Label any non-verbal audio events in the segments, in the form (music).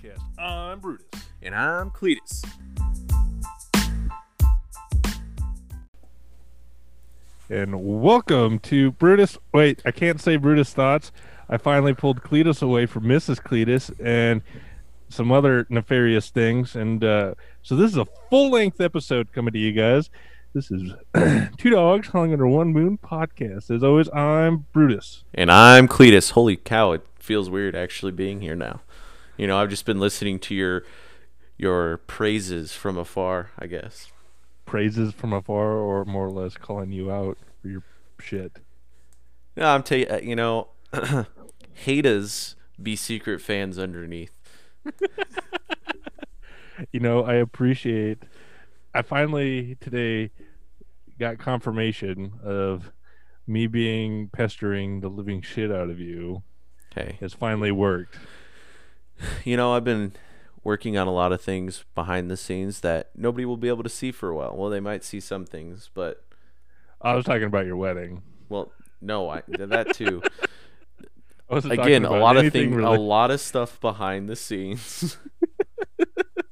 podcast. I'm Brutus. And I'm Cleetus. And welcome to Brutus. Wait, I can't say Brutus Thoughts. I finally pulled Cleetus away from Mrs. Cleetus and some other nefarious things. And uh, so this is a full length episode coming to you guys. This is (clears throat) Two Dogs Hung Under One Moon podcast. As always, I'm Brutus. And I'm Cleetus. Holy cow, it feels weird actually being here now. You know, I've just been listening to your your praises from afar, I guess. Praises from afar, or more or less calling you out for your shit. No, I'm telling you, uh, you know, (clears throat) haters be secret fans underneath. (laughs) you know, I appreciate. I finally today got confirmation of me being pestering the living shit out of you. Hey, has finally worked. (sighs) You know, I've been working on a lot of things behind the scenes that nobody will be able to see for a while. Well, they might see some things, but I was talking about your wedding. Well, no, I that too. (laughs) Again, Again, a lot of things, really... a lot of stuff behind the scenes.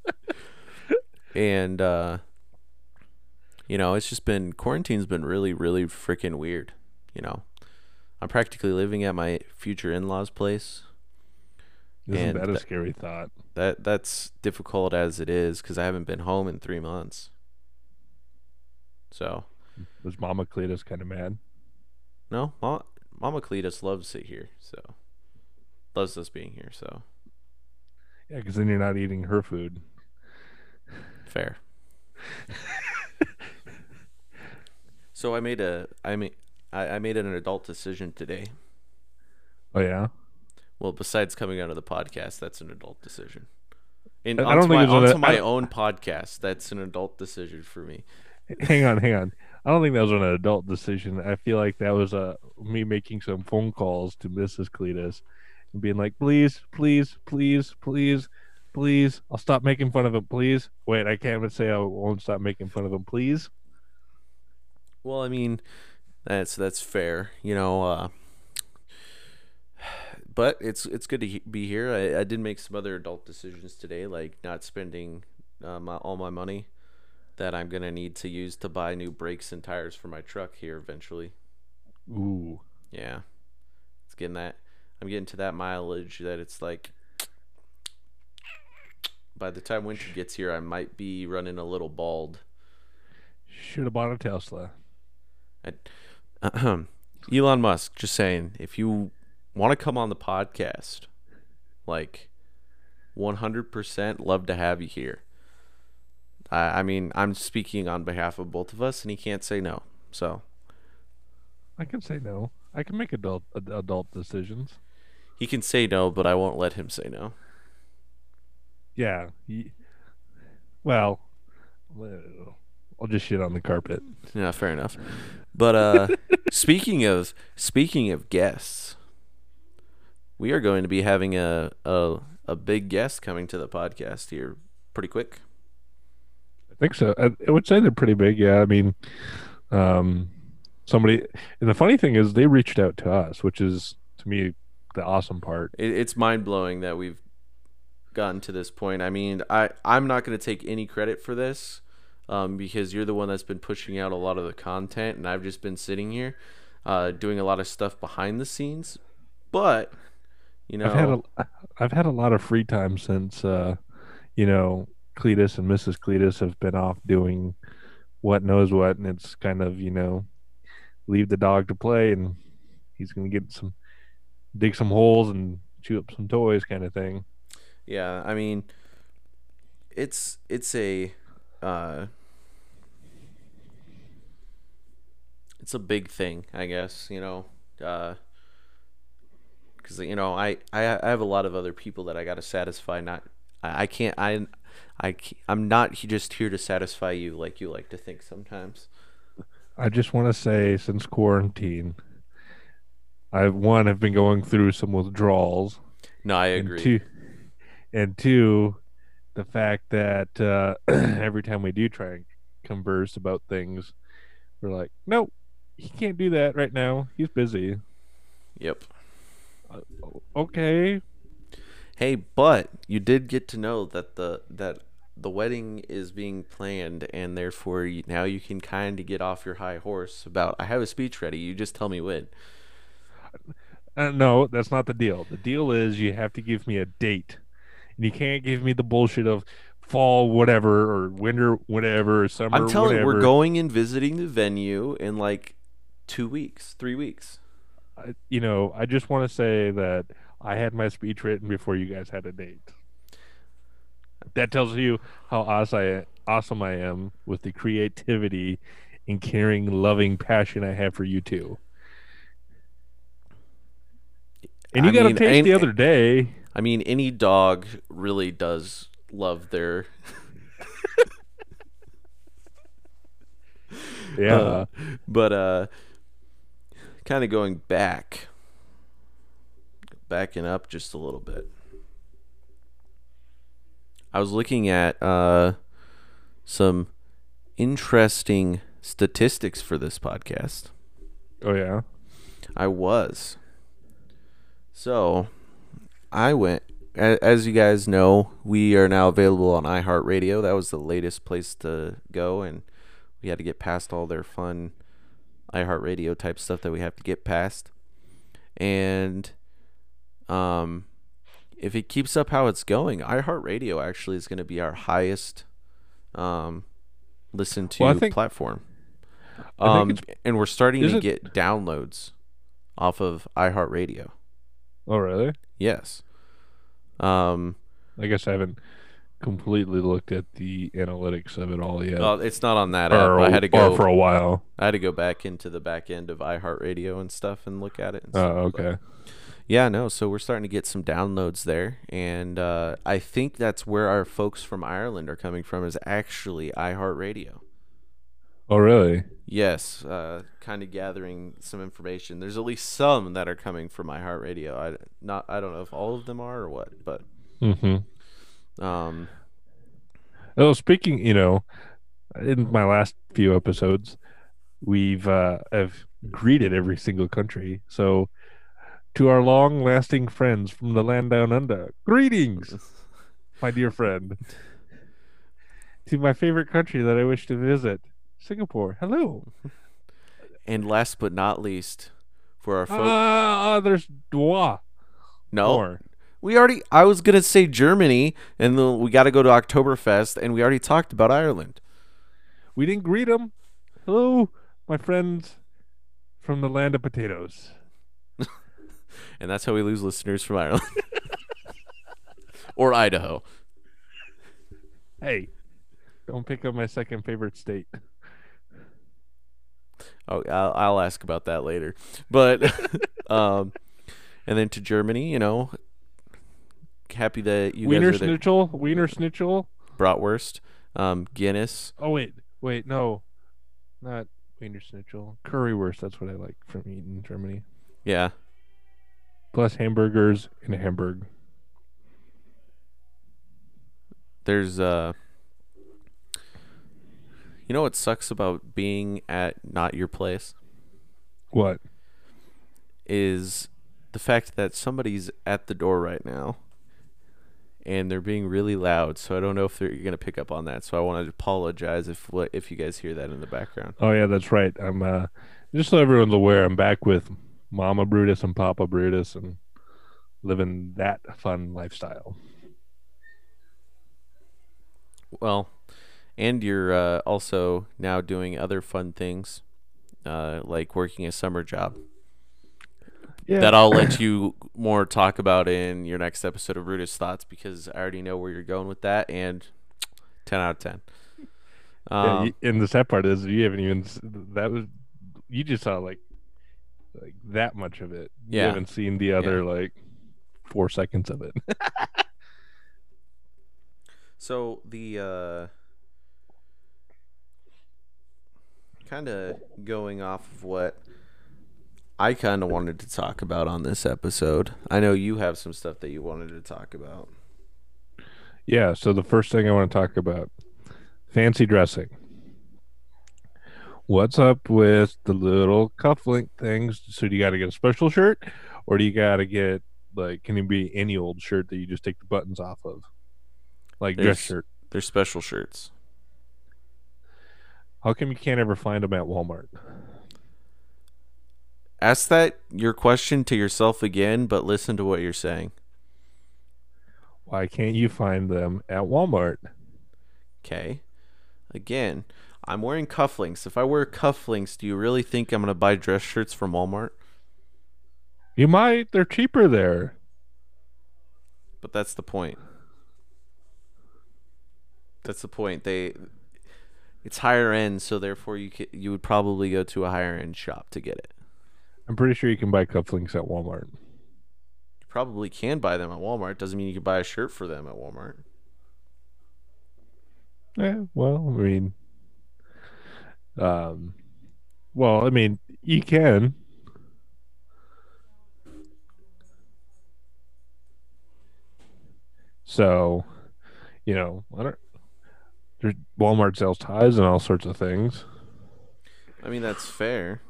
(laughs) and uh you know, it's just been quarantine's been really really freaking weird, you know. I'm practically living at my future in-laws place isn't that a scary thought? That that's difficult as it is because I haven't been home in three months. So, was Mama Cleetus kind of mad? No, Ma- Mama Cleetus loves it here. So, loves us being here. So, yeah, because then you're not eating her food. Fair. so I made a I made I, I made an adult decision today. Oh yeah. Well, besides coming out of the podcast, that's an adult decision. And I don't think my, onto a, my own podcast, that's an adult decision for me. Hang on, hang on. I don't think that was an adult decision. I feel like that was uh, me making some phone calls to Mrs. Cleetus and being like, please, please, please, please, please, I'll stop making fun of him, please. Wait, I can't even say I won't stop making fun of him, please. Well, I mean, that's that's fair. You know, uh, but it's it's good to be here. I, I did make some other adult decisions today, like not spending uh, my, all my money that I'm gonna need to use to buy new brakes and tires for my truck here eventually. Ooh. Yeah, it's getting that. I'm getting to that mileage that it's like. By the time winter gets here, I might be running a little bald. Should have bought a Tesla. I, uh, (clears throat) Elon Musk, just saying, if you want to come on the podcast, like 100% love to have you here. I, I mean, I'm speaking on behalf of both of us, and he can't say no. So I can say no. I can make adult adult decisions. He can say no, but I won't let him say no. Yeah. He, well, I'll just shit on the carpet. Yeah, fair enough. But uh (laughs) speaking of speaking of guests, we are going to be having a, a a big guest coming to the podcast here pretty quick. I think so. I, I would say they're pretty big. Yeah, I mean, um, somebody. And the funny thing is, they reached out to us, which is to me the awesome part. It, it's mind blowing that we've gotten to this point. I mean, I I'm not going to take any credit for this. Um, because you're the one that's been pushing out a lot of the content, and I've just been sitting here, uh, doing a lot of stuff behind the scenes. But you know, I've had a, I've had a lot of free time since, uh, you know, Cleetus and Mrs. Cleetus have been off doing what knows what, and it's kind of you know, leave the dog to play, and he's gonna get some, dig some holes and chew up some toys, kind of thing. Yeah, I mean, it's it's a, uh, it's a big thing, I guess. You know, uh, because you know I, I I have a lot of other people that I got to satisfy. Not I, I can't I I I'm not just here to satisfy you like you like to think sometimes. I just want to say since quarantine, I've one have been going through some withdrawals. No, I agree. And two, and two the fact that uh, (clears throat) every time we do try and converse about things, we're like, nope, he can't do that right now. He's busy. Yep. Okay. Hey, but you did get to know that the that the wedding is being planned, and therefore you, now you can kind of get off your high horse about. I have a speech ready. You just tell me when. Uh, no, that's not the deal. The deal is you have to give me a date, and you can't give me the bullshit of fall whatever or winter whatever or summer. I'm telling you, we're going and visiting the venue in like two weeks, three weeks. I- You know, I just want to say that I had my speech written before you guys had a date. That tells you how awesome I, awesome I am with the creativity and caring, loving passion I have for you two. And you I got a mean, taste the other day. I mean, any dog really does love their. (laughs) Yeah. Uh, but uh, kind of going back, backing up just a little bit. I was looking at uh, some interesting statistics for this podcast. oh yeah. I was. So, I went. As you guys know, we are now available on iHeartRadio. That was the latest place to go, and we had to get past all their fun iHeartRadio type stuff that we have to get past. And, um, if it keeps up how it's going, iHeartRadio actually is going to be our highest, um, listen to Well, think- platform. Um, and we're starting to isn't- get downloads off of iHeartRadio. Oh really? Yes. Um, I guess I haven't completely looked at the analytics of it all yet. well, it's not on that app. I had to go. for a while. I had to go back into the back end of iHeartRadio and stuff and look at it. And Oh, but- okay. Yeah, no. So we're starting to get some downloads there, and uh, I think that's where our folks from Ireland are coming from. Is actually iHeartRadio. Oh, really? Yes, uh, kind of gathering some information. There's at least some that are coming from iHeartRadio. I not I don't know if all of them are or what, but Mm-hmm. Um, Oh, speaking, you know, in my last few episodes, we've uh, have greeted every single country. So, to our long-lasting friends from the land down under, greetings, (laughs) my dear friend. to my favorite country that I wish to visit, Singapore. Hello. (laughs) and last but not least, for our folks. Ah, there's Dwa. no, More. We already. I was gonna say Germany, and then we got to go to Oktoberfest, and we already talked about Ireland. We didn't greet them. Hello, my friends from the land of potatoes. (laughs) And that's how we lose listeners from Ireland (laughs) or Idaho. Hey, don't pick up my second favorite state. Oh, I'll, I'll ask about that later. But, (laughs) um, and then to Germany, you know, happy that you Wiener guys are there. Schnitzel, Wiener Schnitzel. Bratwurst, um, Guinness. Oh wait, wait, no, not Wiener Schnitzel. Currywurst. That's what I like from eating in Germany. Yeah. Plus hamburgers in Hamburg. There's, uh, you know what sucks about being at not your place What? is the fact that somebody's at the door right now and they're being really loud. So I don't know if they're going to pick up on that. So I want to apologize if what if you guys hear that in the background. Oh yeah, that's right. I'm uh, just so everyone's aware. I'm back with Mama Brutus and Papa Brutus and living that fun lifestyle. Well, and you're uh, also now doing other fun things, uh, like working a summer job Yeah. that I'll let you more talk about in your next episode of Brutus Thoughts because I already know where you're going with that. And ten out of ten. Yeah, Um, y- and the sad part is you haven't even that was you just saw like like that much of it. You Yeah. haven't seen the other like four seconds of it. (laughs) So the uh, kind of going off of what I kind of wanted to talk about on this episode. I know you have some stuff that you wanted to talk about. yeah. So the first thing I want to talk about fancy dressing. What's up with the little cufflink things? So do you got to get a special shirt, or do you got to get Like, can it be any old shirt that you just take the buttons off of, like dress shirt? They're special shirts. How come you can't ever find them at Walmart? Ask that your question to yourself again, but listen to what you're saying. Why can't you find them at Walmart? Okay. Again, I'm wearing cufflinks. If I wear cufflinks, do you really think I'm going to buy dress shirts from Walmart? You might. They're cheaper there. But that's the point. That's the point. They it's higher end, so therefore you ca you would probably go to a higher end shop to get it. I'm pretty sure you can buy cufflinks at Walmart. You probably can buy them at Walmart. Doesn't mean you can buy a shirt for them at Walmart. Yeah, well, I mean, um, well, I mean, you can. So, you know, I don't. There's Walmart sells ties and all sorts of things. I mean that's fair.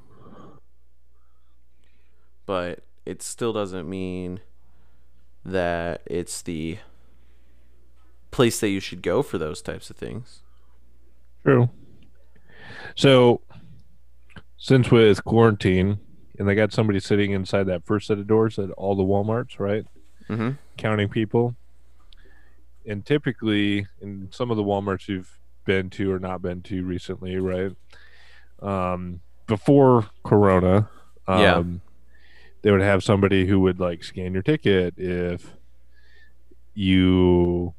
But it still doesn't mean that it's the place that you should go for those types of things. True. So, since with quarantine, and they got somebody sitting inside that first set of doors at all the WalMarts, right? Mm-hmm. counting people. And typically, in some of the WalMarts you've been to or not been to recently, right? Um, before Corona, um, Yeah. They would have somebody who would like scan your ticket if you,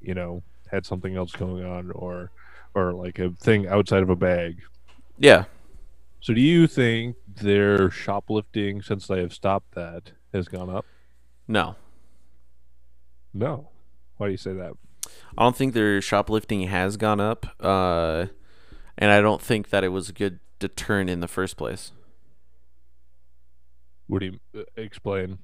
you know, had something else going on or, or like a thing outside of a bag. Yeah. So, do you think their shoplifting, since they have stopped that, has gone up? No. No. Why do you say that? I don't think their shoplifting has gone up. Uh, and I don't think that it was a good deterrent in the first place. What do you uh, explain?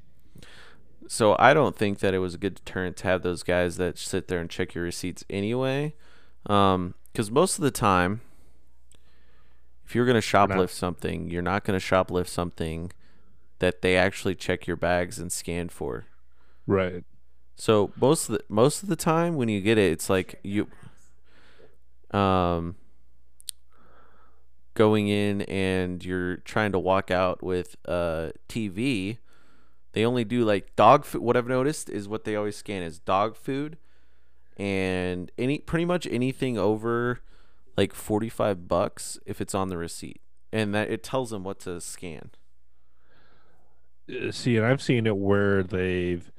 So I don't think that it was a good deterrent to have those guys that sit there and check your receipts anyway. Because most of the time, if you're going to shoplift something, you're not going to shoplift something that they actually check your bags and scan for. Right. So most of the most of the time when you get it, it's like you um going in and you're trying to walk out with a TV. They only do like dog food. What I've noticed is what they always scan is dog food and any pretty much anything over like 45 bucks if it's on the receipt. And that it tells them what to scan. Uh, See, and I've seen it where they've,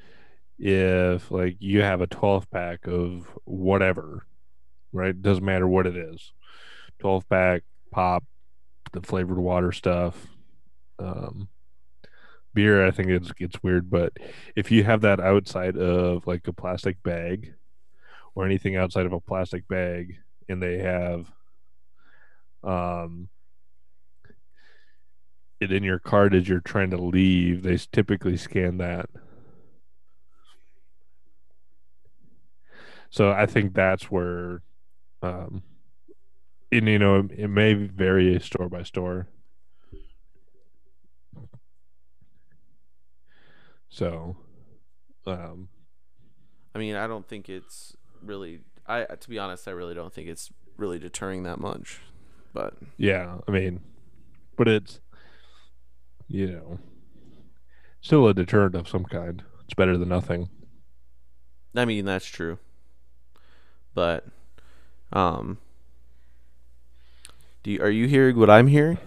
if like you have a 12 pack of whatever, right? Doesn't matter what it is 12 pack, pop, the flavored water stuff, um, beer. I think it's gets weird, but if you have that outside of like a plastic bag or anything outside of a plastic bag, and they have, um, it in your card as you're trying to leave, they typically scan that. So I think that's where, um, and you know, it, may vary store by store. So, um, I mean, I don't think it's really. I to be honest, I really don't think it's really deterring that much. But yeah, I mean, but it's, you know, still a deterrent of some kind. It's better than nothing. I mean, that's true. But, um, do you, are you hearing what I'm hearing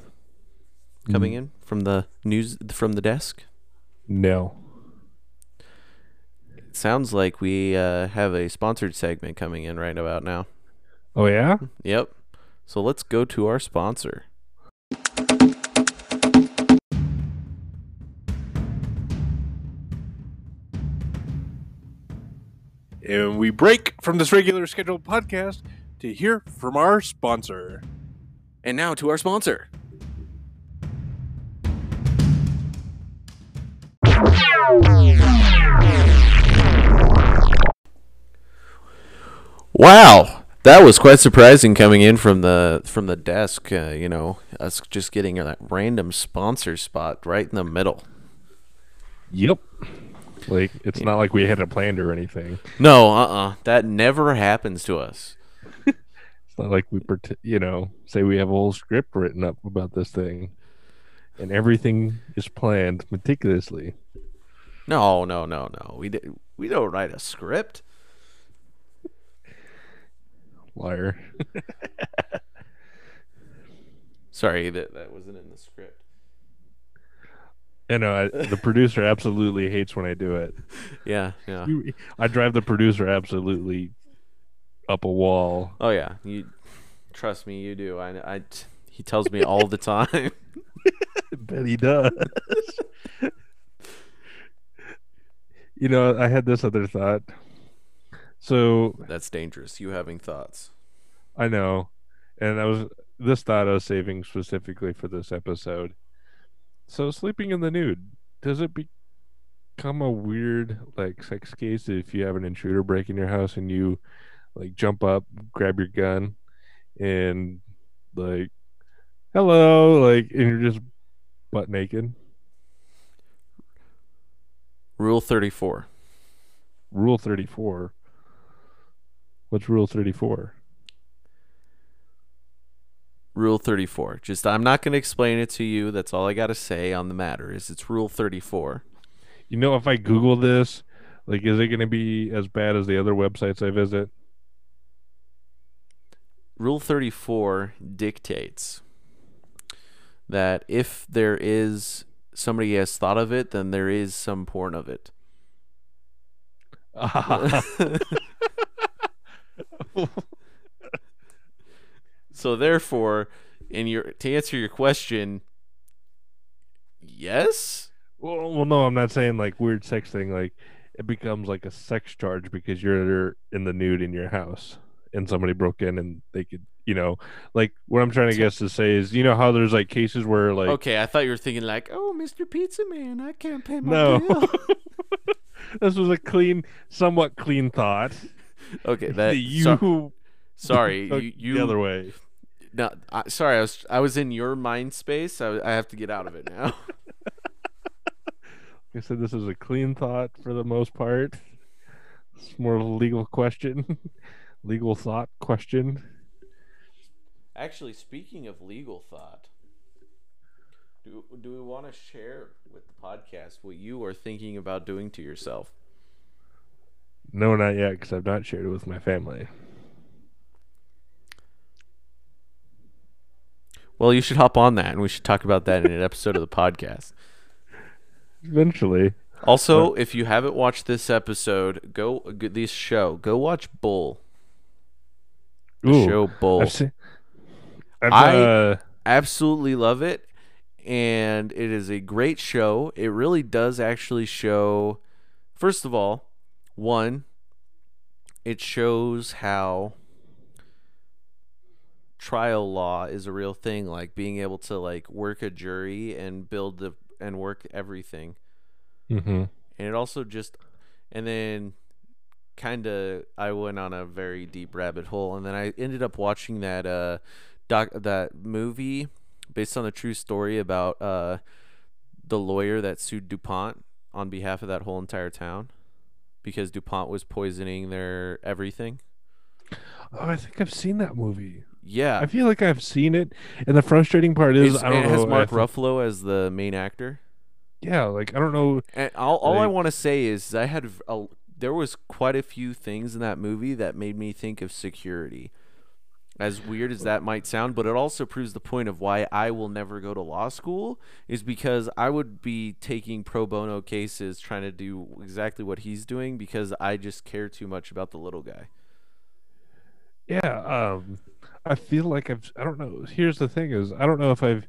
coming in from the news from the desk? No. It sounds like we uh, have a sponsored segment coming in right about now. Oh yeah. Yep. So let's go to our sponsor. And we break from this regular scheduled podcast to hear from our sponsor. And now to our sponsor. Wow, that was quite surprising coming in from the from the desk. Uh, you know, us just getting that random sponsor spot right in the middle. Yep. Like it's not like we had it planned or anything. No, uh, uh that never happens to us. It's not like we, pret- you know, say we have a whole script written up about this thing, and everything is planned meticulously. No, no, no, no. We di- we don't write a script. Liar. (laughs) Sorry, that that wasn't in the script. I know I, the producer absolutely hates when I do it. (laughs) Yeah, yeah. I drive the producer absolutely up a wall. Oh yeah, you trust me, you do. I, I he tells me all the time. I (laughs) bet he does. you know, I had this other thought. So That's dangerous. You having thoughts. I know, and I was this thought I was saving specifically for this episode. So sleeping in the nude does it become a weird like sex case if you have an intruder break in your house and you like jump up, grab your gun, and like hello, like and you're just butt naked. Rule thirty four. Rule thirty four. What's rule thirty four? Rule 34. Just I'm not going to explain it to you. That's all I got to say on the matter is it's rule 34. You know, if I Google this, like, is it going to be as bad as the other websites I visit? Rule 34 dictates that if there is somebody has thought of it, then there is some porn of it. (laughs) so therefore, in your to answer your question, yes. well, well, no, I'm not saying like weird sex thing. Like, it becomes like a sex charge because you're in the nude in your house and somebody broke in and they could, you know, like what I'm trying to guess to say is, you know, how there's like cases where like Okay, I thought you were thinking like, "Oh, Mr. Pizza Man, I can't pay my no, bill." (laughs) (laughs) this was a clean, somewhat clean thought. Okay, that (laughs) you so- sorry, you, you the other way. No, I, sorry, I was I was in your mind space. I, I have to get out of it now. I said this is a clean thought for the most part. It's more of a legal question, legal thought question. Actually, speaking of legal thought, do do we want to share with the podcast what you are thinking about doing to yourself? No, not yet, because I've not shared it with my family. Well, you should hop on that, and we should talk about that in an episode of the podcast. Eventually, Also, if you haven't watched this episode, go this show. Go watch Bull. The Ooh, show Bull. I've seen. I've, I- uh, absolutely love it and it is a great show it really does actually show first of all one it shows how trial law is a real thing like being able to like work a jury and build the and work everything mhm. and it also just and then kind of I went on a very deep rabbit hole and then I ended up watching that uh doc that movie based on a true story about uh the lawyer that sued DuPont on behalf of that whole entire town because DuPont was poisoning their everything. Oh, I think I've seen that movie. Yeah. I feel like I've seen it, and the frustrating part is It's- I don't it has know. Mark I Ruffalo as the main actor. Yeah, like I don't know. And all, all I want to say is I had a, there was quite a few things in that movie that made me think of security. As weird as that might sound, but it also proves the point of why I will never go to law school is because I would be taking pro bono cases trying to do exactly what he's doing because I just care too much about the little guy. Yeah, um, I feel like I've. I don't know. Here's the thing: is I don't know if I've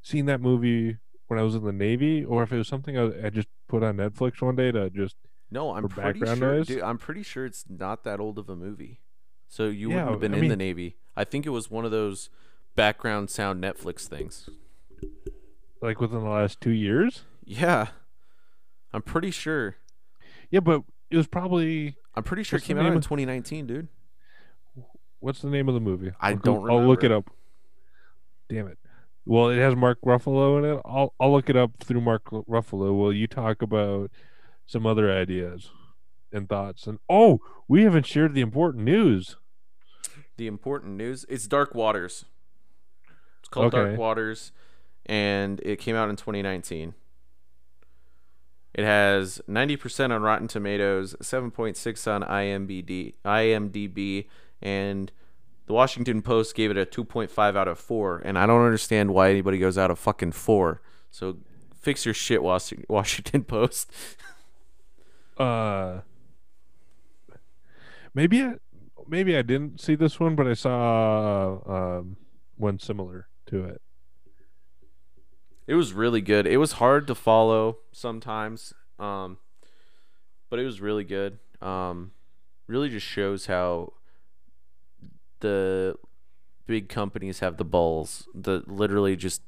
seen that movie when I was in the Navy, or if it was something I, I just put on Netflix one day to just. No, I'm pretty sure. noise? Dude, I'm pretty sure it's not that old of a movie. So you Yeah, wouldn't have been I in the Navy. I think it was one of those background sound Netflix things. Like within the last two years. Yeah, I'm pretty sure. Yeah, but it was probably I'm pretty sure it came out in of- 2019, dude. what's the name of the movie? I I'll don't I'll look it up. Damn it. Well, it has Mark Ruffalo in it. I'll I'll look it up through Mark Ruffalo. Will you talk about some other ideas and thoughts. And oh, we haven't shared the important news. The important news it's Dark Waters. It's called Dark Waters, and it came out in 2019. It has 90% on Rotten Tomatoes, 7.6 on IMBD, IMDb, and the Washington Post gave it a 2.5 out of 4. And I don't understand why anybody goes out of fucking 4. So fix your shit, (laughs) Washington Post. Uh, maybe I, maybe I didn't see this one, but I saw um, one similar to it. It was really good. It was hard to follow sometimes, um, but it was really good. Um, really just shows how the big companies have the balls. The literally just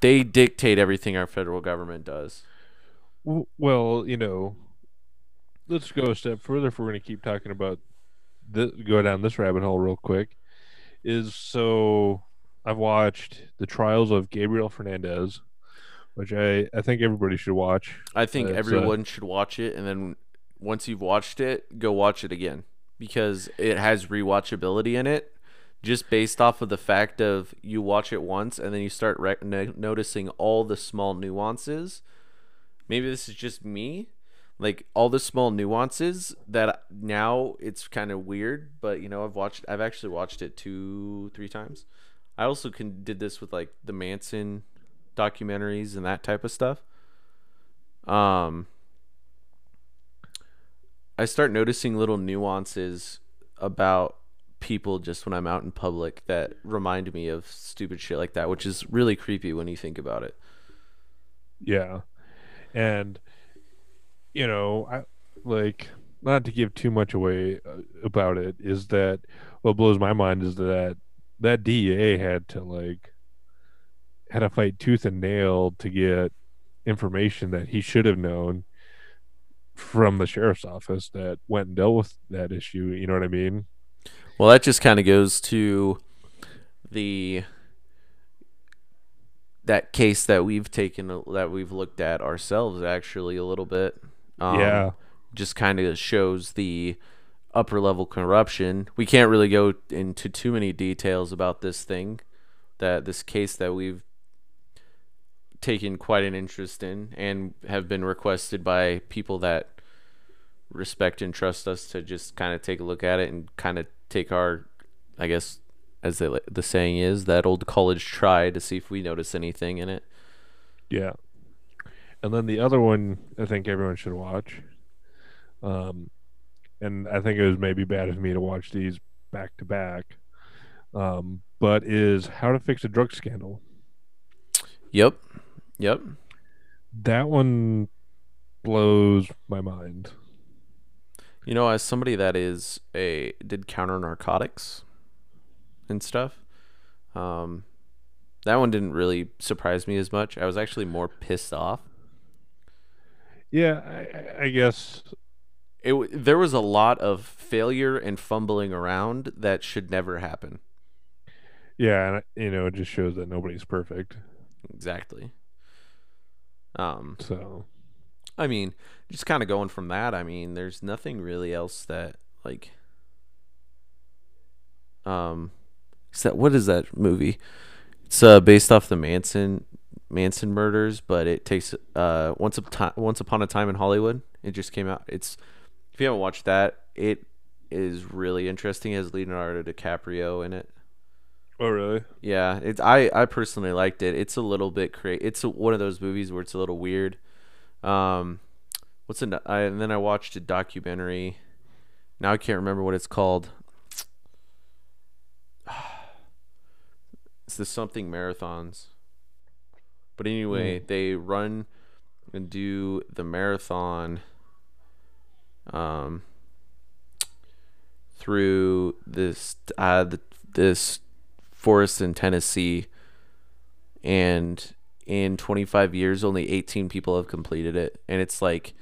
they dictate everything our federal government does. Well, you know, let's go a step further if we're going to keep talking about the go down this rabbit hole real quick. Is so I've watched the trials of Gabriel Fernandez, which I I think everybody should watch. I think It's, uh, everyone should watch it, and then once you've watched it, go watch it again because it has rewatchability in it. Just based off of the fact of you watch it once and then you start no- noticing all the small nuances. Maybe this is just me, like all the small nuances that now it's kind of weird. But you know, I've watched, I've actually watched it two, three times. I also can did this with like the Manson documentaries and that type of stuff. Um, I start noticing little nuances about people just when I'm out in public that remind me of stupid shit like that, which is really creepy when you think about it. Yeah. And you know, I like not to give too much away uh, about it is that what blows my mind is that that DEA had to like had to fight tooth and nail to get information that he should have known from the sheriff's office that went and dealt with that issue, you know what I mean? Well, that just kind of goes to the that case that we've taken that we've looked at ourselves actually a little bit. Um, yeah. just kind of shows the upper level corruption. We can't really go into too many details about this thing, that this case that we've taken quite an interest in and have been requested by people that respect and trust us to just kind of take a look at it and kind of take our, I guess, as the the saying is, that old college try to see if we notice anything in it. Yeah. And then the other one I think everyone should watch. Um and I think it was maybe bad of me to watch these back to back. Um, but is How to Fix a Drug Scandal. Yep. Yep. That one blows my mind. You know, as somebody that is a did counter narcotics and stuff, um, that one didn't really surprise me as much. I was actually more pissed off. Yeah, I, I- guess It there was a lot of failure and fumbling around that should never happen. yeah, and you know, it just shows that nobody's perfect. Exactly. Um, So I mean, just kind of going from that. I mean, there's nothing really else that like. Um, is that what is that movie? It's uh based off the Manson Manson murders, but it takes uh once upon once upon a time in Hollywood. It just came out. It's if you haven't watched that, it is really interesting. It has Leonardo DiCaprio in it. Oh really? Yeah, it's I I personally liked it. It's a little bit crazy. It's a, one of those movies where it's a little weird. Um, what's an I, and then I watched a documentary. Now I can't remember what it's called. It's the something marathons. But anyway, they run and do the marathon um through this uh the, this forest in Tennessee. And in 25 years only 18 people have completed it. And it's like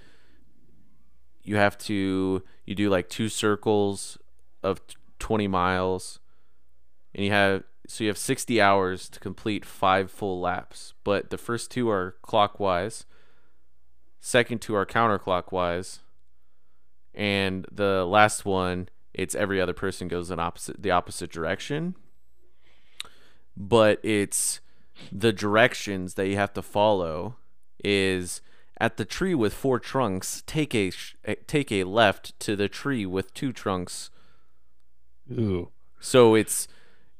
you have to you do like two circles of 20 miles. And you have so you have 60 hours to complete five full laps but the first two are clockwise Second two are counterclockwise, and the last one it's every other person goes in opposite the opposite direction. But it's the directions that you have to follow is at the tree with four trunks take a sh- eh, take a left to the tree with two trunks Ooh. so it's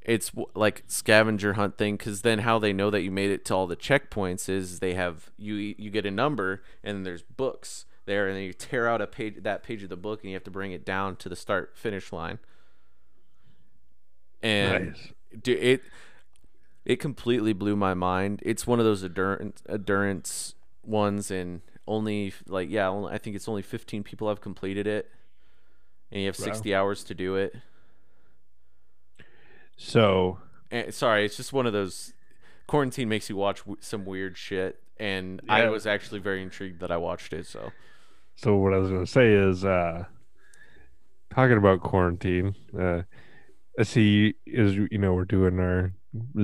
it's like scavenger hunt thing because then how they know that you made it to all the checkpoints is they have you you get a number and there's books there and then you tear out a page that page of the book and you have to bring it down to the start finish line and Nice. dude, it it completely blew my mind. It's one of those endurance endurance ones, and only like yeah, only, I think it's only 15 people have completed it, and you have Wow. 60 hours to do it. So And, sorry, it's just one of those. Quarantine makes you watch w- some weird shit, and I was actually very intrigued that I watched it. So So what I was going to say is, uh, talking about quarantine. Uh, I see is you know we're doing our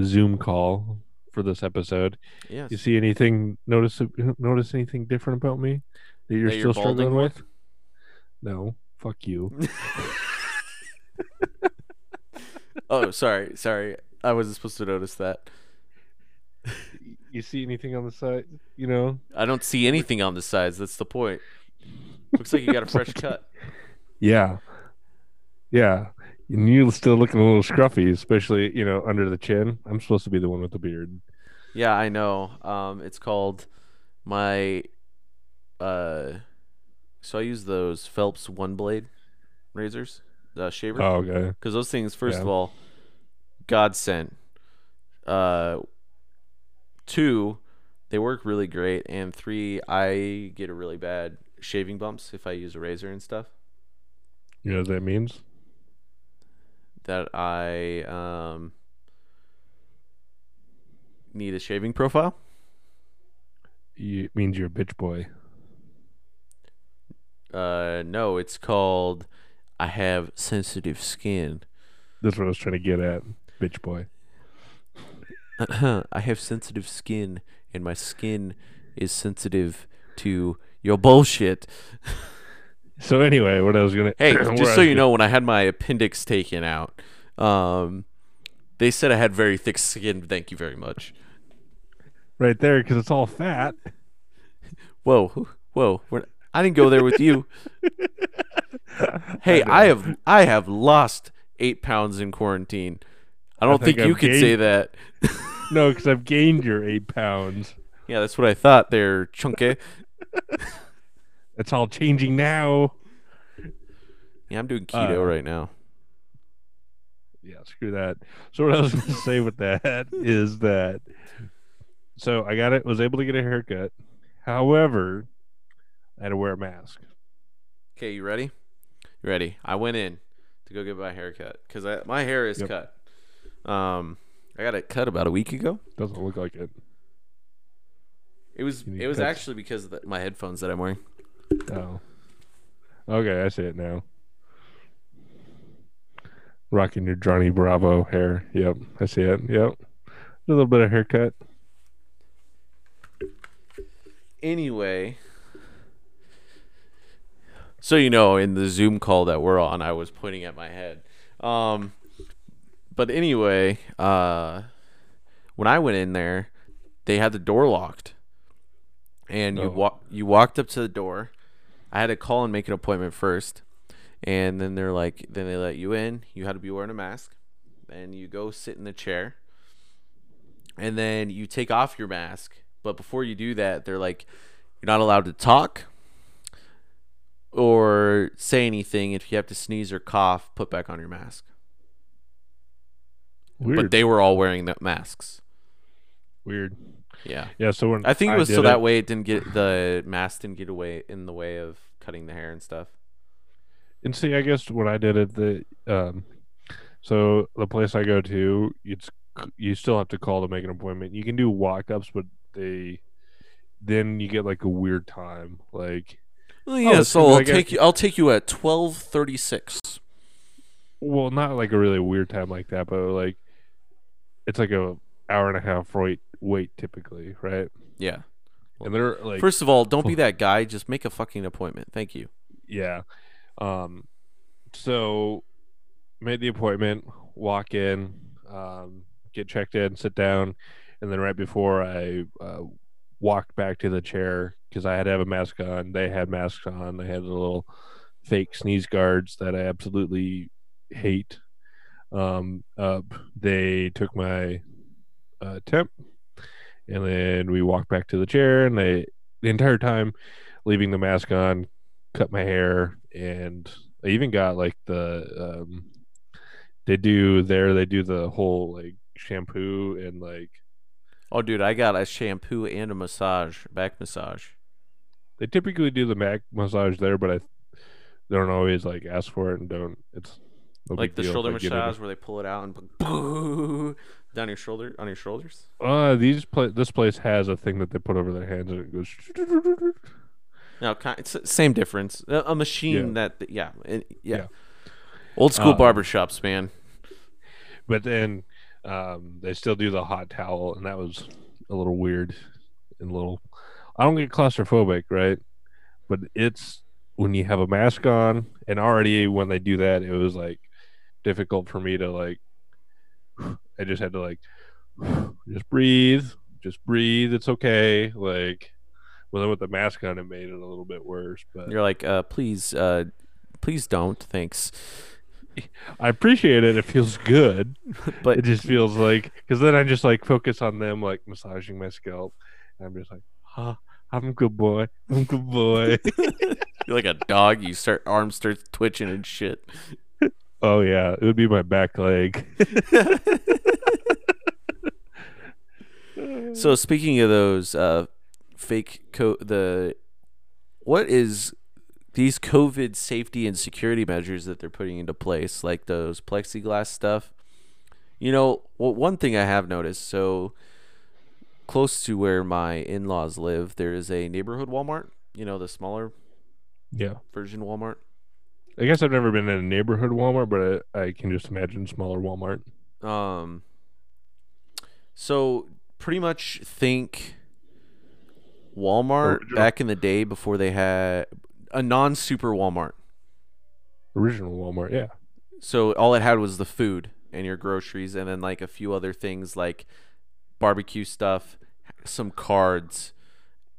Zoom call for this episode. yes, You see anything? Notice notice anything different about me that you're That you're still struggling balding with? No, fuck you. (laughs) oh sorry, sorry, I wasn't supposed to notice that. you see anything on the side? You know, I don't see anything on the sides. That's the point. Looks like you got a fresh (laughs) cut. yeah, yeah. And you're still looking a little scruffy, especially you know under the chin. I'm supposed to be the one with the beard. Yeah, I know. Um, it's called my. Uh, so I use those Philips OneBlade razors, the shaver, Oh, okay. because those things, first Yeah. of all, godsend. Uh, two, they work really great, and three, I get a really bad shaving bumps if I use a razor and stuff. You know what that means? That I um need a shaving profile. You, it means you're a bitch boy. Uh, no, it's called I have sensitive skin. That's what I was trying to get at, bitch boy. (clears throat) I have sensitive skin, and my skin is sensitive to your bullshit. (laughs) So anyway, what I was gonna Hey, (clears throat) just so you know, when I had my appendix taken out, um, they said I had very thick skin. Thank you very much. right there because it's all fat. Whoa, whoa, we're, I didn't go there with you. (laughs) Hey, know. I have I have lost eight pounds in quarantine. I don't think think, you could say that. (laughs) No, because I've gained your eight pounds. Yeah, that's what I thought. There, chunky. It's (laughs) all changing now. Yeah, I'm doing keto Uh, right now. Yeah, screw that. So what I was gonna say with that is that so I got it was able to get a haircut. However, I had to wear a mask. Okay, you ready? You ready? I went in to go get my hair cut because my hair is Yep. cut. Um, I got it cut about a week ago. Doesn't look like it. It was it was cuts. actually because of the, my headphones that I'm wearing. Oh. Okay, I see it now. Rocking your Johnny Bravo hair. Yep, I see it. Yep. A little bit of haircut. Anyway, so you know, in the Zoom call that we're on, I was pointing at my head. Um, but anyway, uh, when I went in there, they had the door locked, and you Oh. walk you walked up to the door. I had to call and make an appointment first, and then they're like, then they let you in. You had to be wearing a mask, and you go sit in the chair, and then you take off your mask. But before you do that, they're like, you're not allowed to talk or say anything. If you have to sneeze or cough, put back on your mask. Weird. But they were all wearing the masks. Weird. Yeah. Yeah, so when I think it was so that way it didn't get the mask didn't get away in the way of cutting the hair and stuff. And see, I guess when I did it, the um, so the place I go to, it's you still have to call to make an appointment. You can do walk-ups, but they then you get like a weird time. Like, Well, yeah, yeah, so so I'll take you. I'll take you at twelve thirty six. well, not like a really weird time like that, but like it's like a hour and a half wait wait typically, right? Yeah. and they're like First of all, don't be (laughs) that guy. Just make a fucking appointment. Thank you. Yeah. Um, so made the appointment, walk in, um, get checked in, sit down, and then right before I uh, walked back to the chair because I had to have a mask on. They had masks on. They had the little fake sneeze guards that I absolutely hate. Um, uh, they took my uh, temp, and then we walked back to the chair, and they the entire time leaving the mask on, cut my hair, and I even got like the um, they do there they do the whole like shampoo and like Oh, dude, I got a shampoo and a massage, back massage. they typically do the back massage there, but I they don't always like ask for it and don't. It's no like the shoulder massage where they pull it out and (laughs) down your shoulder on your shoulders. Uh, these pla- this place has a thing that they put over their hands and it goes. (laughs) No, it's same difference. A, machine that yeah, yeah. Yeah. Old school Um, barbershops, man. But then um, they still do the hot towel, and that was a little weird and a little. I don't get claustrophobic, right? But it's when you have a mask on, and already when they do that, it was like difficult for me to like. I just had to like just breathe, just breathe. It's okay. Like, well, then with the mask on, it made it a little bit worse. But You're like, uh, please, uh, please don't. Thanks. I appreciate it. It feels good. (laughs) But it just feels like because then I just like focus on them like massaging my scalp, and I'm just like, ah, I'm a good boy. I'm a good boy. (laughs) (laughs) you're like a dog. You start arms starts twitching and shit. oh yeah, it would be my back leg. So speaking of those uh, fake coat, the what is these COVID safety and security measures that they're putting into place, like those plexiglass stuff. You know, well, one thing I have noticed. So close to where my in-laws live, there is a neighborhood Walmart. You know, the smaller yeah, version Walmart. I guess I've never been in a neighborhood Walmart, but I, I can just imagine smaller Walmart. Um. So pretty much think Walmart Original. back in the day before they had a non-super Walmart. Original Walmart, yeah. So all it had was the food and your groceries, and then like a few other things like barbecue stuff, some cards,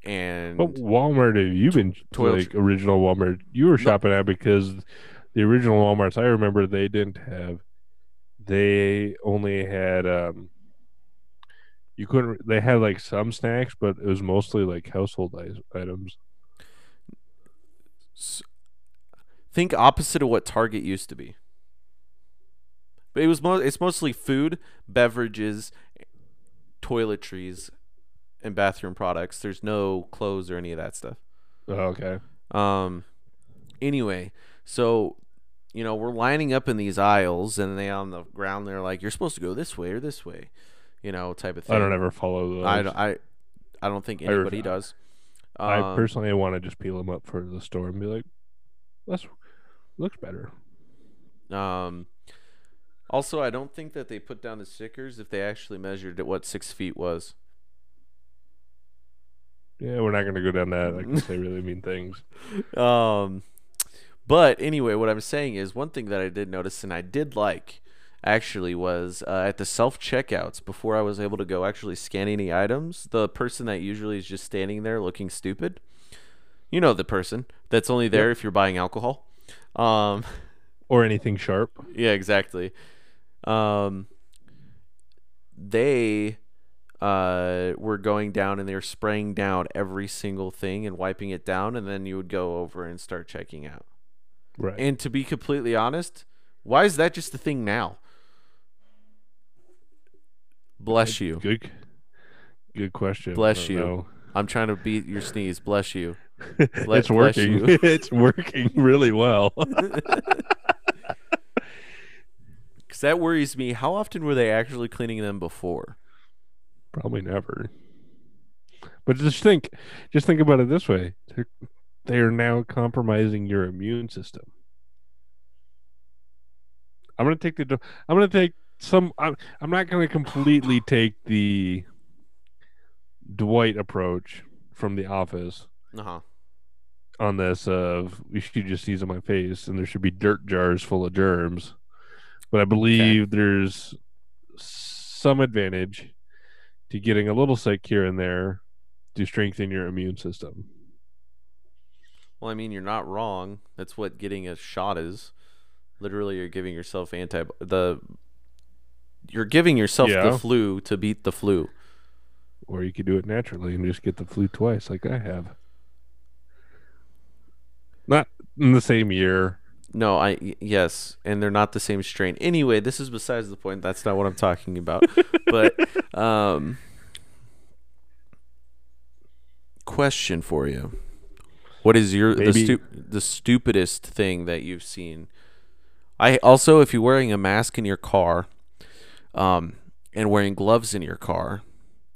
and What Walmart have you been Toilet like original Walmart you were shopping at because the original Walmarts I remember they didn't have they only had um you couldn't they had like some snacks but it was mostly like household items. Think opposite of what Target used to be. But it was mo- it's mostly food, beverages, toiletries, and bathroom products. There's no clothes or any of that stuff. Oh, okay. Um anyway, so you know, we're lining up in these aisles and they on the ground they're like you're supposed to go this way or this way, you know, type of thing. I don't ever follow those. I don't, I I don't think I ref- anybody does. I Um, personally want to just peel them up for the store and be like that's looks better. Um, also, I don't think that they put down the stickers if they actually measured at what six feet was. Yeah, we're not going to go down that. I can say (laughs) really mean things. Um, but anyway, what I'm saying is one thing that I did notice and I did like actually was uh, at the self checkouts before I was able to go actually scan any items. The person that usually is just standing there looking stupid, you know, the person that's only there if you're buying alcohol. Um, Or anything sharp. Yeah, exactly. Um, they uh, were going down and they were spraying down every single thing and wiping it down, and then you would go over and start checking out. Right. And to be completely honest, why is that just the thing now? Bless you. Good, good question. Bless you. know. I'm trying to beat your sneeze. Bless you. (laughs) it's working. you. (laughs) it's working really well. (laughs) Because that worries me. How often were they actually cleaning them before? Probably never. But just think, just think about it this way: They're, they are now compromising your immune system. I'm gonna take the. I'm gonna take some. I'm, I'm not gonna completely take the Dwight approach from the office Uh huh. on this of we should just sneeze on my face and there should be dirt jars full of germs. But I believe there's some advantage to getting a little sick here and there to strengthen your immune system. Well, I mean, you're not wrong. That's what getting a shot is. Literally, you're giving yourself anti the. You're giving yourself Yeah. the flu to beat the flu. Or you could do it naturally and just get the flu twice, like I have. Not in the same year. No, I yes, and they're not the same strain. Anyway, this is besides the point. That's not what I'm talking about. (laughs) but um question for you. What is your the stu- the stupidest thing that you've seen? I also if you're wearing a mask in your car um and wearing gloves in your car,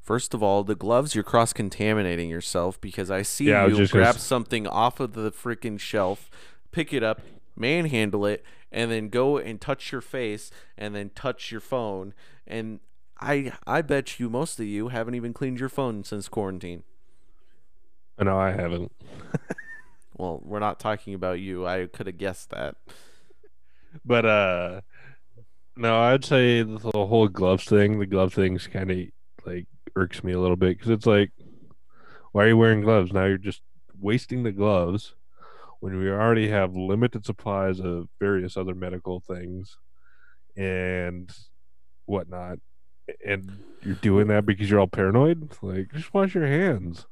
First of all, the gloves you're cross contaminating yourself because I see Yeah, you grab something off of the freaking shelf, pick it up, manhandle it, and then go and touch your face and then touch your phone. And I I bet you most of you haven't even cleaned your phone since quarantine. No, I haven't. (laughs) Well, we're not talking about you. I could have guessed that. But uh no, I'd say the whole gloves thing, the glove thing's kind of like irks me a little bit because it's like, why are you wearing gloves? Now you're just wasting the gloves when we already have limited supplies of various other medical things and whatnot. And you're doing that because you're all paranoid? Like, just wash your hands.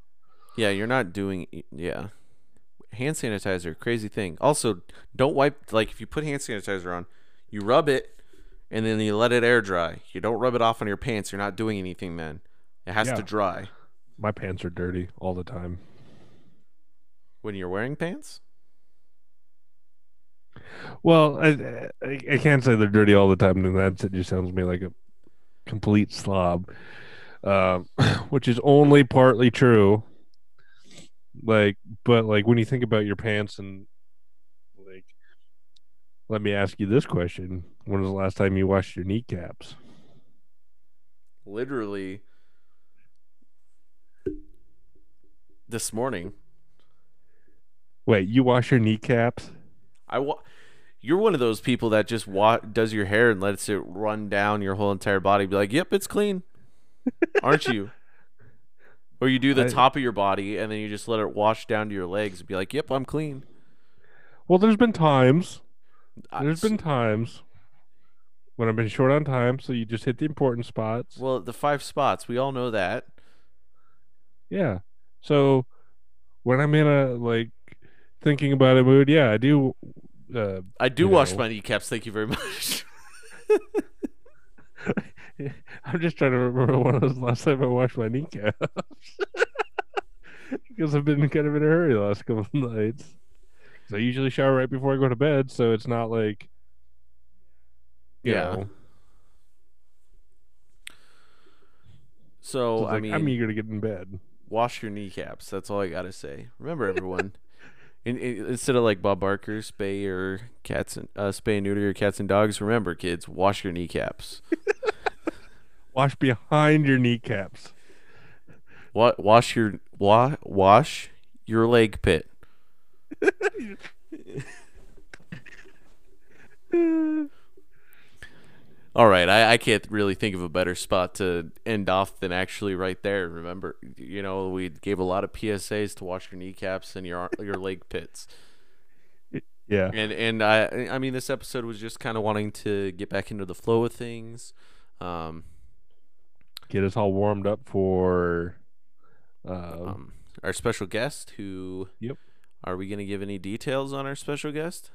Yeah, you're not doing yeah. Hand sanitizer, crazy thing. Also, don't wipe like if you put hand sanitizer on, you rub it and then you let it air dry. You don't rub it off on your pants. You're not doing anything then. It has Yeah. to dry. My pants are dirty all the time. When you're wearing pants? Well, I, I I can't say they're dirty all the time. And that just sounds to me like a complete slob, um, (coughs) which is only partly true. Like, but like when you think about your pants and let me ask you this question: When was the last time you washed your kneecaps? Literally this morning. Wait, you wash your kneecaps? I wa- you're one of those people that just wa- does your hair and lets it run down your whole entire body. Be like, "Yep, it's clean," aren't you? (laughs) Or you do the I- top of your body and then you just let it wash down to your legs and be like, "Yep, I'm clean." Well, there's been times. There's been times when I've been short on time, so you just hit the important spots. well, the five spots. We all know that. Yeah. So when I'm in a like thinking about a mood, yeah, I do. Uh, I do wash know. my kneecaps. Thank you very much. (laughs) I'm just trying to remember when was the last time I washed my kneecaps (laughs) because I've been kind of in a hurry the last couple of nights. I usually shower right before I go to bed, so it's not like Yeah. know, so so I like, mean, I'm eager to get in bed. wash your kneecaps. That's all I gotta say. Remember, everyone. (laughs) in, in, instead of like Bob Barker, spay or cats and uh, spay and neuter your cats and dogs. Remember, kids, wash your kneecaps. (laughs) Wash behind your kneecaps. Wa- wash your wa- wash your leg pit. (laughs) All right, I, I can't really think of a better spot to end off than actually right there. Remember, you know, we gave a lot of PSAs to wash your kneecaps and your your leg pits. Yeah. And and I I mean this episode was just kind of wanting to get back into the flow of things. Um, Get us all warmed up for. Uh, um our special guest who Yep. Are we going to give any details on our special guest?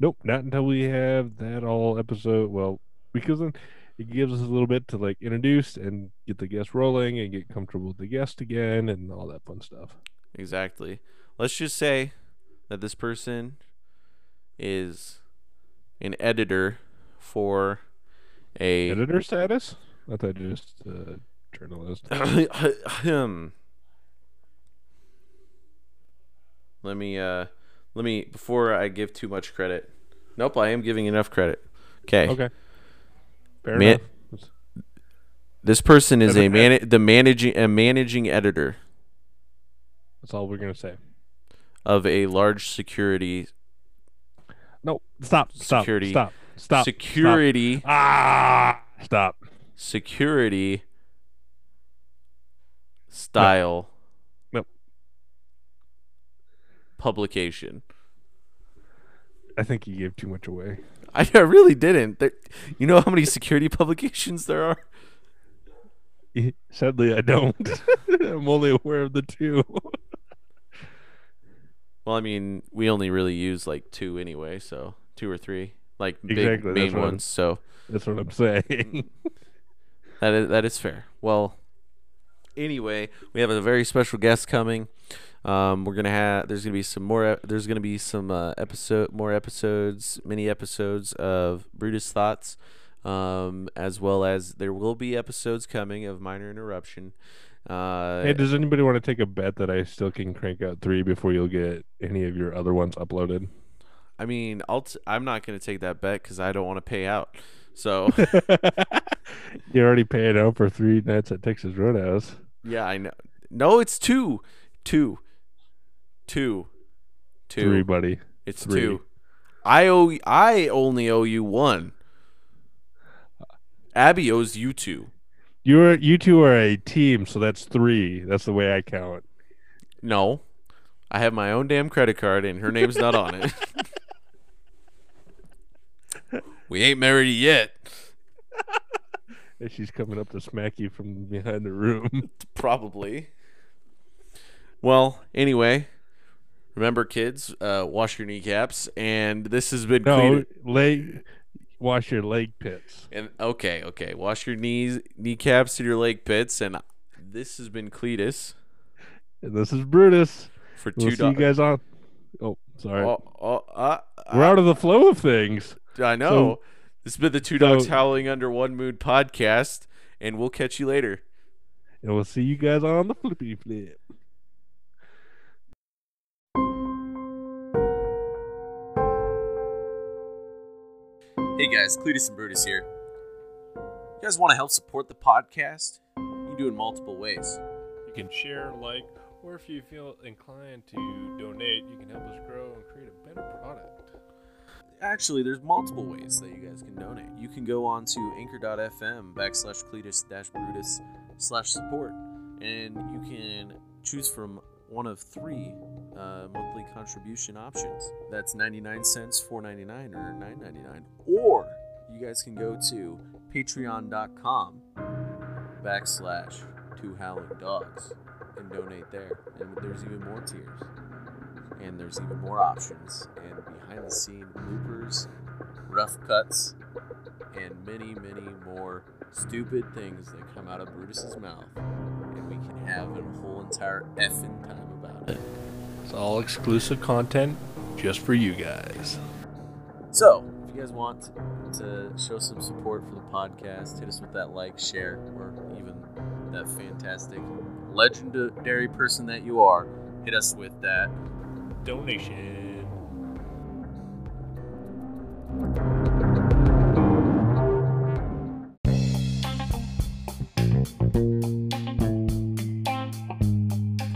Nope, not until we have that all episode. Well, because then it gives us a little bit to like introduce and get the guest rolling and get comfortable with the guest again and all that fun stuff. Exactly. Let's just say that this person is an editor for a Editor status? I thought just uh, journalist. (coughs) let me uh let me before I give too much credit. Nope, I am giving enough credit. Okay. Okay. Fair Man- enough. This person is a man the managing a managing editor. That's all we're gonna say. of a large security No, stop, stop, Security. stop, stop, security Stop. Ah, stop. security style Nope. Publication. I think you gave too much away. (laughs) I, I really didn't. There, you know how many security (laughs) publications there are? Sadly, I don't. (laughs) I'm only aware of the two. Well, I mean, we only really use like two anyway, so two or three, like big Exactly, that's main what I'm- ones. So That's what I'm saying. that is, that is fair. Well, anyway, we have a very special guest coming. Um, we're gonna have there's gonna be some more there's gonna be some uh, episode more episodes mini episodes of Brutus Thoughts, um, as well as there will be episodes coming of minor interruption. Uh, hey, does anybody want to take a bet that I still can crank out three before you'll get any of your other ones uploaded? I mean, I'll t- I'm not gonna take that bet because I don't want to pay out. So (laughs) You're already paying out for three nights at Texas Roadhouse. yeah, I know. No, it's two, two, two, two. Three, buddy. It's Three. two. I owe. I only owe you one. Abby owes you two. You're you two are a team, so that's three. That's the way I count. No, I have my own damn credit card, and her name's not on it. (laughs) we ain't married yet. And she's coming up to smack you from behind the room. (laughs) Probably. Well, anyway, remember, kids, uh, wash your kneecaps. And this has been no, leg. Wash your leg pits. And okay, okay, wash your knees, kneecaps, and your leg pits. And this has been Cleetus And this is Brutus. for We'll two see you guys on. Oh, sorry. Oh, oh, uh, We're out of the flow of things. I know. this has been the Two Dogs so- Howling Under One Moon podcast, and we'll catch you later. And we'll see you guys on the flippy flip. Hey guys, Cleetus and Brutus here. You guys want to help support the podcast? You can do it in multiple ways. You can share, like, or if you feel inclined to donate, you can help us grow and create a better product. Actually, there's multiple ways that you guys can donate. You can go on to anchor.fm backslash Cleetus dash Brutus slash support, and you can choose from one of three uh, monthly contribution options. That's 99 cents, 4.99, or 9.99. Or guys can go to patreon.com backslash two howling dogs and donate there. And there's even more tiers and there's even more options and behind the scene bloopers, rough cuts, and many, many more stupid things that come out of Brutus's mouth. And we can have a whole entire effing time about it. It's all exclusive content just for you guys. So, you guys want to show some support for the podcast, hit us with that like, share, or even that fantastic legendary person that you are. Hit us with that Donation.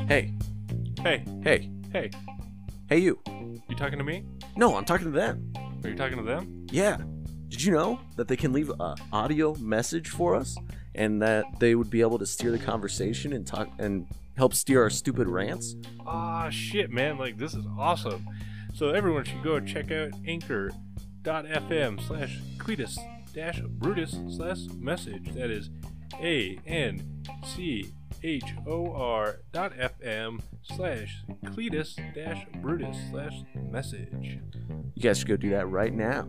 Hey, Hey, hey, hey, hey, you. you talking to me? No, I'm talking to them. Are you talking to them? Yeah. Did you know that they can leave a audio message for us and that they would be able to steer the conversation and talk and help steer our stupid rants? Ah, shit, man. Like, this is awesome. So, everyone should go check out anchor.fm slash Cleetus dash Brutus slash message. That is A N C H O R dot FM slash Cleetus dash Brutus slash message. You guys should go do that right now.